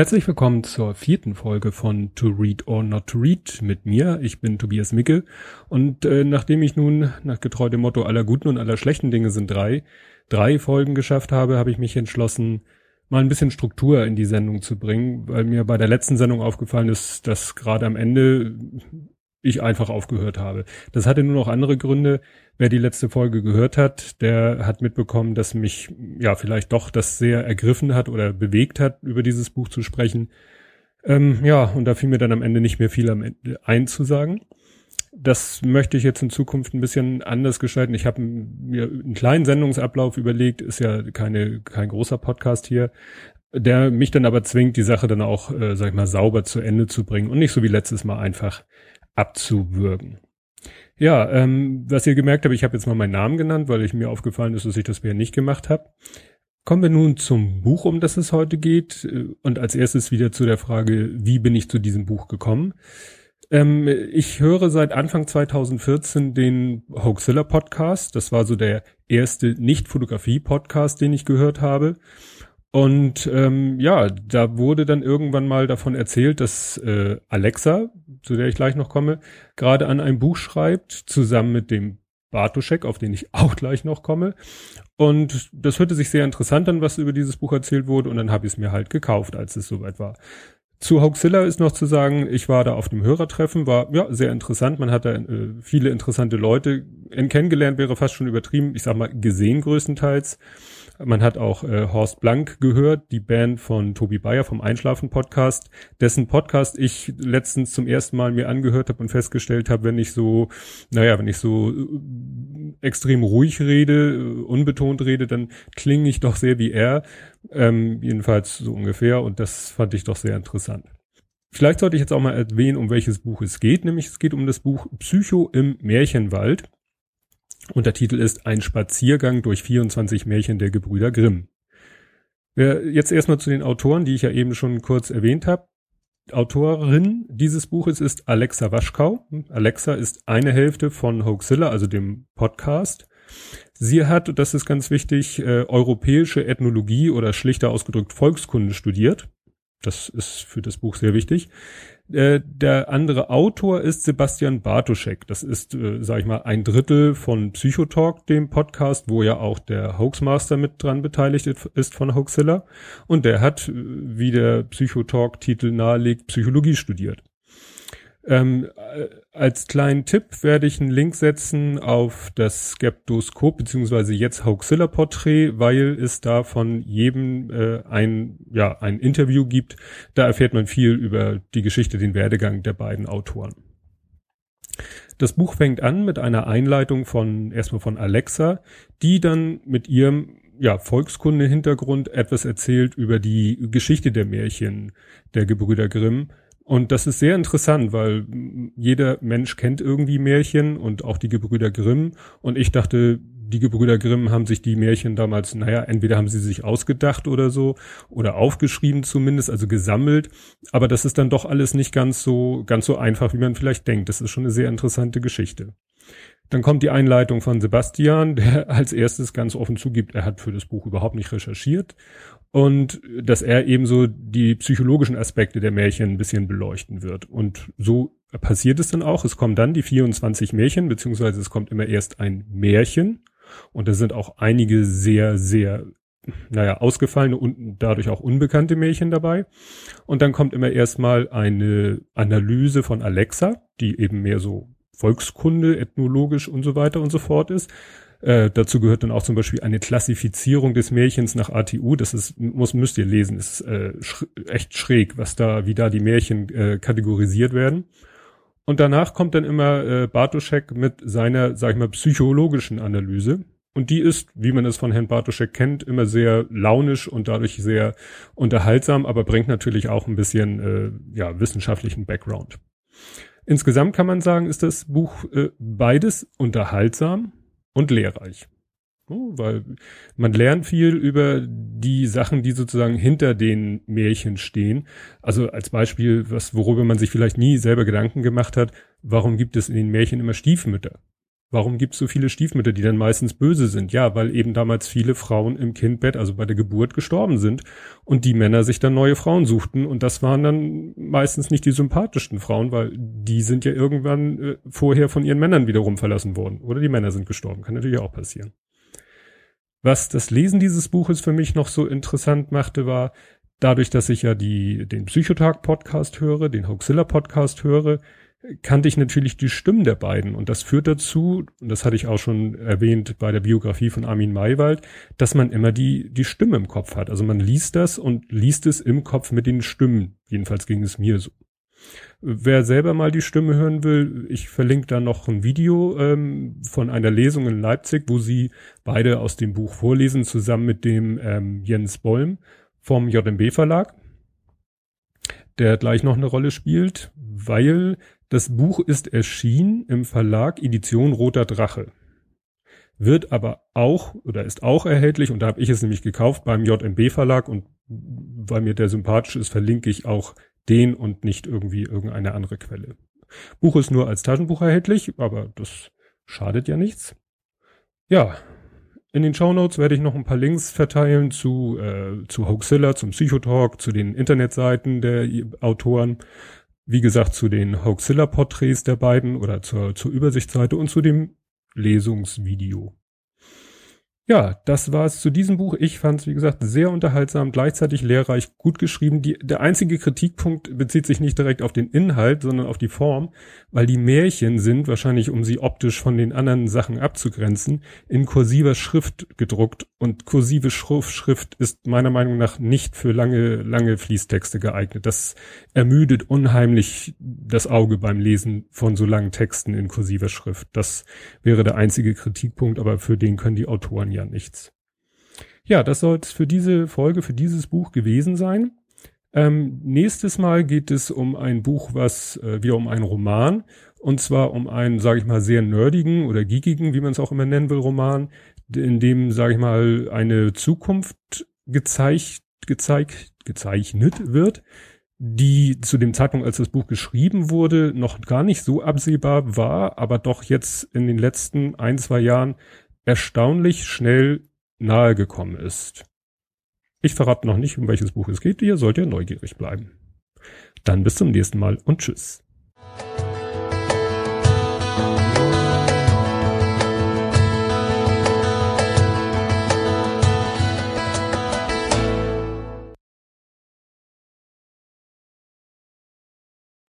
Herzlich willkommen zur vierten Folge von To Read or Not to Read mit mir. Ich bin Tobias Micke und äh, nachdem ich nun nach getreu dem Motto aller guten und aller schlechten Dinge sind drei, drei Folgen geschafft habe, habe ich mich entschlossen, mal ein bisschen Struktur in die Sendung zu bringen, weil mir bei der letzten Sendung aufgefallen ist, dass gerade am Ende ich einfach aufgehört habe. Das hatte nur noch andere Gründe. Wer die letzte Folge gehört hat, der hat mitbekommen, dass mich ja vielleicht doch das sehr ergriffen hat oder bewegt hat, über dieses Buch zu sprechen. Ähm, ja, und da fiel mir dann am Ende nicht mehr viel am Ende einzusagen. Das möchte ich jetzt in Zukunft ein bisschen anders gestalten. Ich habe mir einen kleinen Sendungsablauf überlegt, ist ja keine, kein großer Podcast hier, der mich dann aber zwingt, die Sache dann auch, äh, sag ich mal, sauber zu Ende zu bringen und nicht so wie letztes Mal einfach abzuwürgen. Ja, ähm, was ihr gemerkt habt, ich habe jetzt mal meinen Namen genannt, weil ich mir aufgefallen ist, dass ich das bisher nicht gemacht habe. Kommen wir nun zum Buch, um das es heute geht. Und als erstes wieder zu der Frage, wie bin ich zu diesem Buch gekommen? Ähm, ich höre seit Anfang 2014 den Hoaxilla Podcast. Das war so der erste Nicht-Fotografie-Podcast, den ich gehört habe. Und ähm, ja, da wurde dann irgendwann mal davon erzählt, dass äh, Alexa, zu der ich gleich noch komme, gerade an einem Buch schreibt, zusammen mit dem Bartoschek, auf den ich auch gleich noch komme. Und das hörte sich sehr interessant an, was über dieses Buch erzählt wurde. Und dann habe ich es mir halt gekauft, als es soweit war. Zu Hoaxilla ist noch zu sagen, ich war da auf dem Hörertreffen, war ja sehr interessant. Man hat da äh, viele interessante Leute kennengelernt, wäre fast schon übertrieben. Ich sag mal gesehen größtenteils. Man hat auch äh, Horst Blank gehört, die Band von Tobi Bayer vom Einschlafen Podcast, dessen Podcast ich letztens zum ersten Mal mir angehört habe und festgestellt habe, wenn ich so, naja, wenn ich so äh, extrem ruhig rede, äh, unbetont rede, dann klinge ich doch sehr wie er. Ähm, jedenfalls so ungefähr und das fand ich doch sehr interessant. Vielleicht sollte ich jetzt auch mal erwähnen, um welches Buch es geht, nämlich es geht um das Buch Psycho im Märchenwald und der Titel ist Ein Spaziergang durch 24 Märchen der Gebrüder Grimm. Jetzt erstmal zu den Autoren, die ich ja eben schon kurz erwähnt habe. Autorin dieses Buches ist Alexa Waschkau. Alexa ist eine Hälfte von Hoaxilla, also dem Podcast. Sie hat, das ist ganz wichtig, äh, europäische Ethnologie oder schlichter ausgedrückt Volkskunde studiert. Das ist für das Buch sehr wichtig. Äh, der andere Autor ist Sebastian Bartoschek. Das ist, äh, sag ich mal, ein Drittel von Psychotalk, dem Podcast, wo ja auch der Hoaxmaster mit dran beteiligt ist von Hoaxilla. Und der hat, äh, wie der Psychotalk-Titel nahelegt, Psychologie studiert. Ähm, äh, als kleinen Tipp werde ich einen Link setzen auf das Skeptoskop beziehungsweise jetzt Hoaxilla Porträt, weil es da von jedem äh, ein ja ein Interview gibt. Da erfährt man viel über die Geschichte, den Werdegang der beiden Autoren. Das Buch fängt an mit einer Einleitung von erstmal von Alexa, die dann mit ihrem ja, Volkskunde-Hintergrund etwas erzählt über die Geschichte der Märchen der Gebrüder Grimm und das ist sehr interessant, weil jeder Mensch kennt irgendwie Märchen und auch die Gebrüder Grimm. Und ich dachte, die Gebrüder Grimm haben sich die Märchen damals, naja, entweder haben sie sich ausgedacht oder so oder aufgeschrieben zumindest, also gesammelt. Aber das ist dann doch alles nicht ganz so, ganz so einfach, wie man vielleicht denkt. Das ist schon eine sehr interessante Geschichte. Dann kommt die Einleitung von Sebastian, der als erstes ganz offen zugibt, er hat für das Buch überhaupt nicht recherchiert und dass er ebenso die psychologischen Aspekte der Märchen ein bisschen beleuchten wird. Und so passiert es dann auch. Es kommen dann die 24 Märchen, beziehungsweise es kommt immer erst ein Märchen. Und da sind auch einige sehr, sehr, naja, ausgefallene und dadurch auch unbekannte Märchen dabei. Und dann kommt immer erstmal eine Analyse von Alexa, die eben mehr so Volkskunde, ethnologisch und so weiter und so fort ist. Äh, dazu gehört dann auch zum Beispiel eine Klassifizierung des Märchens nach ATU. Das ist, muss, müsst ihr lesen, ist äh, sch echt schräg, was da, wie da die Märchen äh, kategorisiert werden. Und danach kommt dann immer äh, Bartoschek mit seiner, sag ich mal, psychologischen Analyse. Und die ist, wie man es von Herrn Bartoschek kennt, immer sehr launisch und dadurch sehr unterhaltsam, aber bringt natürlich auch ein bisschen äh, ja, wissenschaftlichen Background. Insgesamt kann man sagen, ist das Buch äh, beides unterhaltsam, und lehrreich. weil man lernt viel über die Sachen, die sozusagen hinter den Märchen stehen. Also als Beispiel, was, worüber man sich vielleicht nie selber Gedanken gemacht hat, warum gibt es in den Märchen immer Stiefmütter? Warum gibt es so viele Stiefmütter, die dann meistens böse sind? Ja, weil eben damals viele Frauen im Kindbett, also bei der Geburt, gestorben sind und die Männer sich dann neue Frauen suchten und das waren dann meistens nicht die sympathischsten Frauen, weil die sind ja irgendwann äh, vorher von ihren Männern wiederum verlassen worden oder die Männer sind gestorben. Kann natürlich auch passieren. Was das Lesen dieses Buches für mich noch so interessant machte, war, dadurch, dass ich ja die, den Psychotag-Podcast höre, den Hoaxilla-Podcast höre, kannte ich natürlich die Stimmen der beiden. Und das führt dazu, und das hatte ich auch schon erwähnt bei der Biografie von Armin Maywald, dass man immer die, die Stimme im Kopf hat. Also man liest das und liest es im Kopf mit den Stimmen. Jedenfalls ging es mir so. Wer selber mal die Stimme hören will, ich verlinke da noch ein Video ähm, von einer Lesung in Leipzig, wo sie beide aus dem Buch vorlesen, zusammen mit dem ähm, Jens Bollm vom JMB Verlag, der gleich noch eine Rolle spielt, weil das Buch ist erschienen im Verlag Edition Roter Drache. Wird aber auch oder ist auch erhältlich und da habe ich es nämlich gekauft beim JMB Verlag und weil mir der sympathisch ist, verlinke ich auch den und nicht irgendwie irgendeine andere Quelle. Buch ist nur als Taschenbuch erhältlich, aber das schadet ja nichts. Ja, in den Show Notes werde ich noch ein paar Links verteilen zu, äh, zu Hoaxilla, zum Psychotalk, zu den Internetseiten der Autoren wie gesagt, zu den Hoaxilla-Porträts der beiden oder zur, zur Übersichtsseite und zu dem Lesungsvideo. Ja, das war es zu diesem Buch. Ich fand es, wie gesagt, sehr unterhaltsam, gleichzeitig lehrreich, gut geschrieben. Die, der einzige Kritikpunkt bezieht sich nicht direkt auf den Inhalt, sondern auf die Form, weil die Märchen sind, wahrscheinlich um sie optisch von den anderen Sachen abzugrenzen, in kursiver Schrift gedruckt. Und kursive Schrift ist meiner Meinung nach nicht für lange, lange Fließtexte geeignet. Das ermüdet unheimlich das Auge beim Lesen von so langen Texten in kursiver Schrift. Das wäre der einzige Kritikpunkt, aber für den können die Autoren ja ja nichts. Ja, das soll es für diese Folge, für dieses Buch gewesen sein. Ähm, nächstes Mal geht es um ein Buch, was äh, wieder um einen Roman und zwar um einen, sage ich mal, sehr nerdigen oder geekigen, wie man es auch immer nennen will, Roman, in dem, sage ich mal, eine Zukunft gezeigt, gezeigt, gezeichnet wird, die zu dem Zeitpunkt, als das Buch geschrieben wurde, noch gar nicht so absehbar war, aber doch jetzt in den letzten ein, zwei Jahren erstaunlich schnell nahegekommen ist. Ich verrate noch nicht, um welches Buch es geht, ihr sollt ja neugierig bleiben. Dann bis zum nächsten Mal und tschüss.